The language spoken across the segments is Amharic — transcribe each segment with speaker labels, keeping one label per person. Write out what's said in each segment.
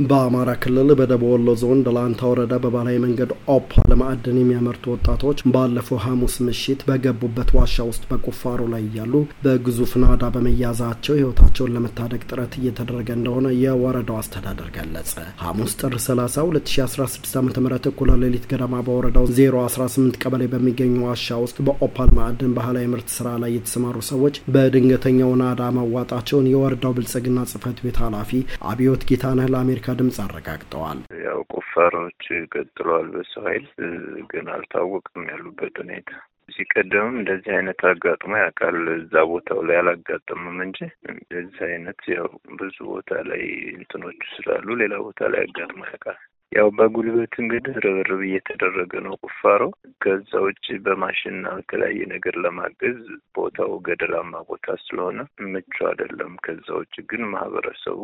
Speaker 1: በአማራ ክልል በደቡብ ወሎ ዞን ደላንታ ወረዳ በባህላዊ መንገድ ኦፓል ማዕድን የሚያመርቱ ወጣቶች ባለፈው ሐሙስ ምሽት በገቡበት ዋሻ ውስጥ በቁፋሮ ላይ እያሉ በግዙፍ ናዳ በመያዛቸው ሕይወታቸውን ለመታደግ ጥረት እየተደረገ እንደሆነ የወረዳው አስተዳደር ገለጸ። ሐሙስ ጥር 30 2016 ዓ ም እኩለ ሌሊት ገደማ በወረዳው 018 ቀበሌ በሚገኙ ዋሻ ውስጥ በኦፓል ማዕድን ባህላዊ ምርት ስራ ላይ የተሰማሩ ሰዎች በድንገተኛው ናዳ መዋጣቸውን የወረዳው ብልጽግና ጽህፈት ቤት ኃላፊ አብዮት ጌታነህ ለአሜሪካ ድምጽ አረጋግጠዋል።
Speaker 2: ያው ቁፋሮዎች ቀጥለዋል። በሰው ኃይል ግን አልታወቅም ያሉበት ሁኔታ። እዚህ ቀደምም እንደዚህ አይነት አጋጥሞ ያውቃል። እዛ ቦታው ላይ አላጋጠምም እንጂ እንደዚህ አይነት ያው ብዙ ቦታ ላይ እንትኖቹ ስላሉ ሌላ ቦታ ላይ አጋጥሞ ያውቃል። ያው በጉልበት እንግዲህ ርብርብ እየተደረገ ነው ቁፋሮ። ከዛ ውጭ በማሽንና በተለያየ ነገር ለማገዝ ቦታው ገደላማ ቦታ ስለሆነ ምቹ አይደለም። ከዛ ውጭ ግን ማህበረሰቡ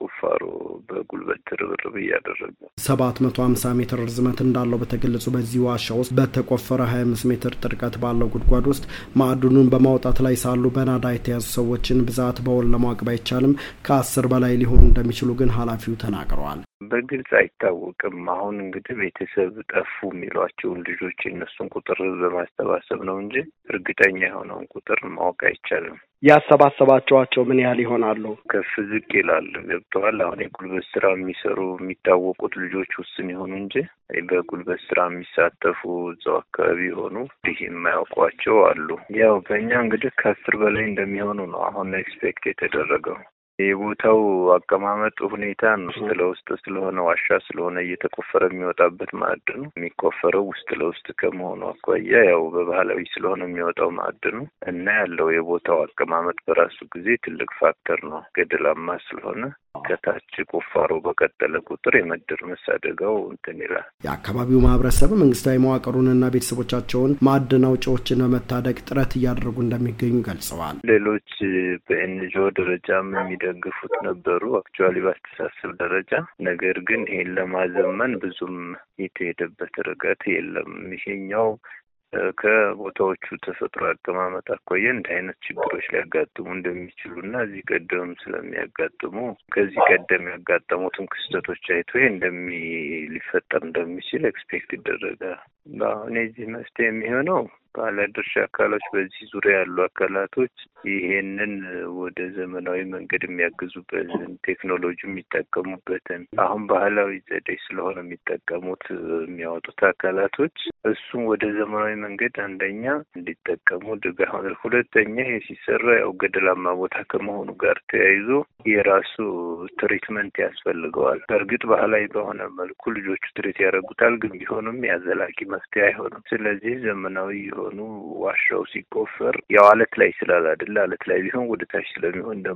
Speaker 2: ቁፋሮ በጉልበት ርብርብ እያደረገ
Speaker 1: ሰባት መቶ ሀምሳ ሜትር ርዝመት እንዳለው በተገለጹ በዚህ ዋሻ ውስጥ በተቆፈረ ሀያ አምስት ሜትር ጥልቀት ባለው ጉድጓድ ውስጥ ማዕድኑን በማውጣት ላይ ሳሉ በናዳ የተያዙ ሰዎችን ብዛት በውል ለማወቅ ባይቻልም ከአስር በላይ ሊሆኑ እንደሚችሉ ግን ኃላፊው ተናግረዋል።
Speaker 2: በግልጽ አይታወቅም። አሁን እንግዲህ ቤተሰብ ጠፉ የሚሏቸውን ልጆች የእነሱን ቁጥር በማሰባሰብ ነው እንጂ እርግጠኛ የሆነውን ቁጥር ማወቅ አይቻልም።
Speaker 1: ያሰባሰባቸዋቸው ምን ያህል ይሆናሉ?
Speaker 2: ከፍ ዝቅ ይላል። ገብተዋል። አሁን የጉልበት ስራ የሚሰሩ የሚታወቁት ልጆች ውስን የሆኑ እንጂ በጉልበት ስራ የሚሳተፉ እዛው አካባቢ የሆኑ ይህ የማያውቋቸው አሉ። ያው በእኛ እንግዲህ ከአስር በላይ እንደሚሆኑ ነው አሁን expect የተደረገው። የቦታው አቀማመጥ ሁኔታ ውስጥ ለውስጥ ስለሆነ ዋሻ ስለሆነ እየተቆፈረ የሚወጣበት ማዕድኑ የሚቆፈረው ውስጥ ለውስጥ ከመሆኑ አኳያ ያው በባህላዊ ስለሆነ የሚወጣው ማዕድኑ እና ያለው የቦታው አቀማመጥ በራሱ ጊዜ ትልቅ factor ነው። ገደላማ ስለሆነ ከታች ቁፋሮ በቀጠለ ቁጥር የመደርመስ አደጋው እንትን ይላል።
Speaker 1: የአካባቢው ማህበረሰብ መንግስታዊ መዋቅሩንና ቤተሰቦቻቸውን ማዕድን አውጪዎችን በመታደግ ጥረት እያደረጉ እንደሚገኙ ገልጸዋል።
Speaker 2: ሌሎች በ NGO ደረጃም የሚደግፉት ነበሩ actually በአስተሳሰብ ደረጃ ነገር ግን ይሄን ለማዘመን ብዙም የተሄደበት ርቀት የለም። ይሄኛው ከቦታዎቹ ተፈጥሮ አቀማመጥ አኳያ እንደ አይነት ችግሮች ሊያጋጥሙ እንደሚችሉ እና እዚህ ቀደም ስለሚያጋጥሙ ከዚህ ቀደም ያጋጠሙትን ክስተቶች አይቶ እንደሚ ሊፈጠር እንደሚችል expect ይደረጋል። አሁን የዚህ መፍትሄ የሚሆነው ባለድርሻ አካሎች በዚህ ዙሪያ ያሉ አካላቶች ይሄንን ወደ ዘመናዊ መንገድ የሚያግዙበትን ቴክኖሎጂ የሚጠቀሙበትን አሁን ባህላዊ ዘዴ ስለሆነ የሚጠቀሙት የሚያወጡት አካላቶች እሱም ወደ ዘመናዊ መንገድ አንደኛ እንዲጠቀሙ ድጋፍ፣ ሁለተኛ ይሄ ሲሰራ ያው ገደላማ ቦታ ከመሆኑ ጋር ተያይዞ የራሱ ትሪትመንት ያስፈልገዋል። በእርግጥ ባህላዊ በሆነ መልኩ ልጆቹ ትሪት ያደርጉታል፣ ግን ቢሆንም ያዘላቂ መፍትሄ አይሆንም። ስለዚህ ዘመናዊ የሆኑ ዋሻው ሲቆፈር ያው አለት ላይ ስላል አይደለ አለት ላይ ቢሆን ወደ ታች ስለሚሆን እንደ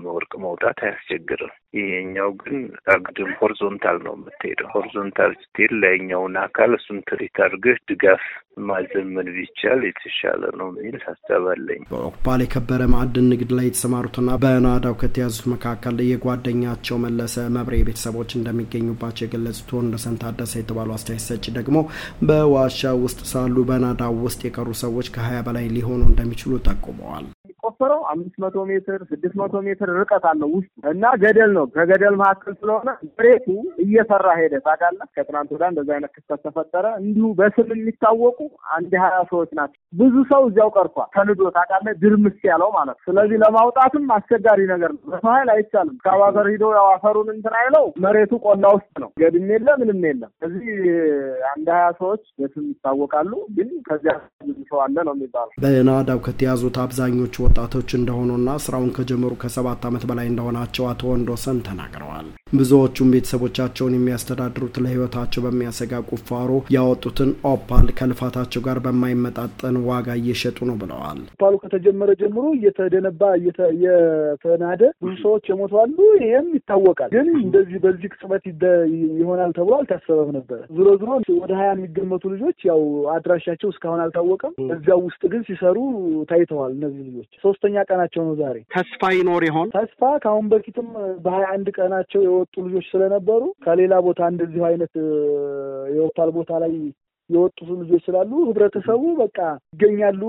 Speaker 2: መውጣት አያስቸግርም። ይሄኛው ግን አግድም ሆሪዞንታል ነው የምትሄደው። ሆሪዞንታል ስትሄድ ላይኛውን አካል እሱን ትሪት አድርገህ ድጋፍ ማዘመን ቢቻል የተሻለ ነው የሚል ሀሳብ አለኝ።
Speaker 1: በኦፓል የከበረ ማዕድን ንግድ ላይ የተሰማሩትና በናዳው ከተያዙት መካከል የጓደኛቸው መለሰ መብሬ ቤተሰቦች እንደሚገኙባቸው የገለጹት ወንደሰን ታደሰ የተባሉ አስተያየት ሰጪ ደግሞ በዋሻ ውስጥ ሳሉ በናዳው ውስጥ የቀሩ ሰዎች ከሀያ በላይ ሊሆኑ እንደሚችሉ ጠቁመዋል።
Speaker 3: ቆፈረው አምስት መቶ ሜትር ስድስት መቶ ሜትር ርቀት አለው ውስጥ እና ገደል ነው። ከገደል መካከል ስለሆነ መሬቱ እየሰራ ሄደ። ታውቃለህ፣ ከትናንት ወዲያ እንደዚህ አይነት ክስተት ተፈጠረ። እንዲሁ በስም የሚታወቁ አንድ ሀያ ሰዎች ናቸው። ብዙ ሰው እዚያው ቀርቷል። ተንዶ ታውቃለህ፣ ድርምስ ያለው ማለት ነው። ስለዚህ ለማውጣትም አስቸጋሪ ነገር ነው። በሰው ኃይል አይቻልም። ከአባተር ሂዶ ያው አፈሩን እንትን አይለው መሬቱ ቆላ ውስጥ ነው። ገድም የለ ምንም የለም። ስለዚህ አንድ ሀያ ሰዎች በስም ይታወቃሉ። ግን ከዚያ ብዙ ሰው አለ ነው የሚባለው።
Speaker 1: በናዳው ከተያዙት አብዛኞቹ ወጣቶች እንደሆኑና ስራውን ከጀመሩ ከሰባት ዓመት በላይ እንደሆናቸው አቶ ወንዶሰን ተናግረዋል። ብዙዎቹም ቤተሰቦቻቸውን የሚያስተዳድሩት ለሕይወታቸው በሚያሰጋ ቁፋሮ ያወጡትን ኦፓል ከልፋታቸው ጋር በማይመጣጠን ዋጋ እየሸጡ ነው ብለዋል።
Speaker 4: ኦፓሉ ከተጀመረ ጀምሮ እየተደነባ እየተናደ ብዙ ሰዎች የሞቷሉ። ይህም ይታወቃል። ግን እንደዚህ በዚህ ቅጽበት ይሆናል ተብሎ አልታሰበም ነበር። ዞሮ ዞሮ ወደ ሀያ የሚገመቱ ልጆች ያው አድራሻቸው እስካሁን አልታወቀም። እዚያው ውስጥ ግን ሲሰሩ ታይተዋል። እነዚህ ልጆች ሶስተኛ ቀናቸው ነው ዛሬ።
Speaker 1: ተስፋ ይኖር ይሆን?
Speaker 4: ተስፋ ከአሁን በፊትም በሀያ አንድ ቀናቸው የወጡ ልጆች ስለነበሩ ከሌላ ቦታ እንደዚሁ አይነት የኦፓል ቦታ ላይ የወጡት ልጆች ስላሉ ህብረተሰቡ በቃ ይገኛሉ።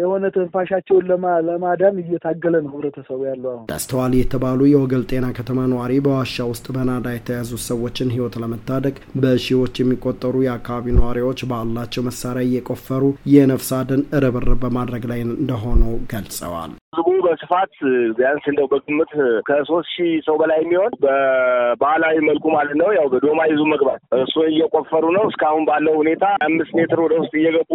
Speaker 4: የሆነ ትንፋሻቸውን ለማዳን እየታገለ ነው ህብረተሰቡ ያለው። አሁን
Speaker 1: ደስተዋል የተባሉ የወገል ጤና ከተማ ነዋሪ በዋሻ ውስጥ በናዳ የተያዙ ሰዎችን ህይወት ለመታደግ በሺዎች የሚቆጠሩ የአካባቢ ነዋሪዎች ባላቸው መሳሪያ እየቆፈሩ የነፍስ አድን ርብርብ በማድረግ ላይ እንደሆኑ ገልጸዋል።
Speaker 5: ህዝቡ በስፋት ቢያንስ እንደው በግምት ከሶስት ሺህ ሰው በላይ የሚሆን በባህላዊ መልኩ ማለት ነው ያው በዶማ ይዙ መግባት እሱ እየቆፈሩ ነው። እስካሁን ባለው ሁኔታ አምስት ሜትር ወደ ውስጥ እየገቡ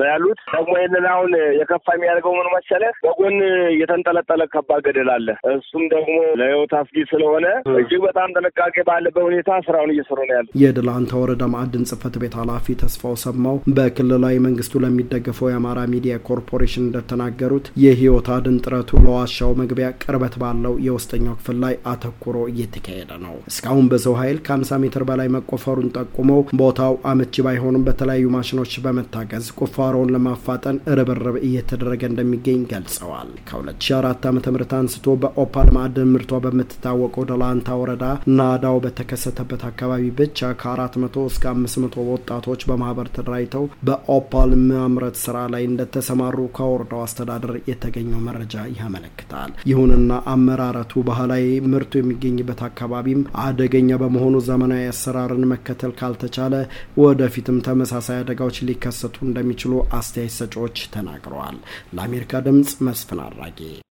Speaker 5: ነው ያሉት። ደግሞ ይህንን አሁን የከፋ የሚያደርገው ምን መሰለህ፣ በጎን የተንጠለጠለ ከባድ ገደል አለ። እሱም ደግሞ ለህይወት አስጊ ስለሆነ እጅግ በጣም ጥንቃቄ ባለበት ሁኔታ ስራውን እየሰሩ ነው ያሉት።
Speaker 1: የደላንታ ወረዳ ማዕድን ጽህፈት ቤት ኃላፊ ተስፋው ሰማው በክልላዊ መንግስቱ ለሚደገፈው የአማራ ሚዲያ ኮርፖሬሽን እንደተናገሩት የህይወት አድን ጥረቱ ለዋሻው መግቢያ ቅርበት ባለው የውስጠኛው ክፍል ላይ አተኩሮ እየተካሄደ ነው። እስካሁን በሰው ኃይል ከ50 ሜትር በላይ መቆፈሩን ጠቁመው ቦታው አመቺ ባይሆንም በተለያዩ ማሽኖች በመታገዝ ቁፋሮውን ለማፋጠን ርብርብ እየተደረገ እንደሚገኝ ገልጸዋል። ከ2004 ዓ ም አንስቶ በኦፓል ማዕድን ምርቷ በምትታወቀው ደላንታ ወረዳ ናዳው በተከሰተበት አካባቢ ብቻ ከ400 እስከ 500 ወጣቶች በማህበር ተደራጅተው በኦፓል ማምረት ስራ ላይ እንደተሰማሩ ከወረዳው አስተዳደር የተገኘው መረጃ ያመለክታል። ይሁንና አመራረቱ ባህላዊ ምርቱ የሚገኝበት አካባቢም አደገኛ በመሆኑ ዘመናዊ አሰራርን መከተል ካልተቻለ ወደፊትም ተመሳሳይ አደጋዎች ሊከሰቱ እንደሚችሉ አስተያየት ሰጪዎች ተናግረዋል። ለአሜሪካ ድምጽ መስፍን አራጌ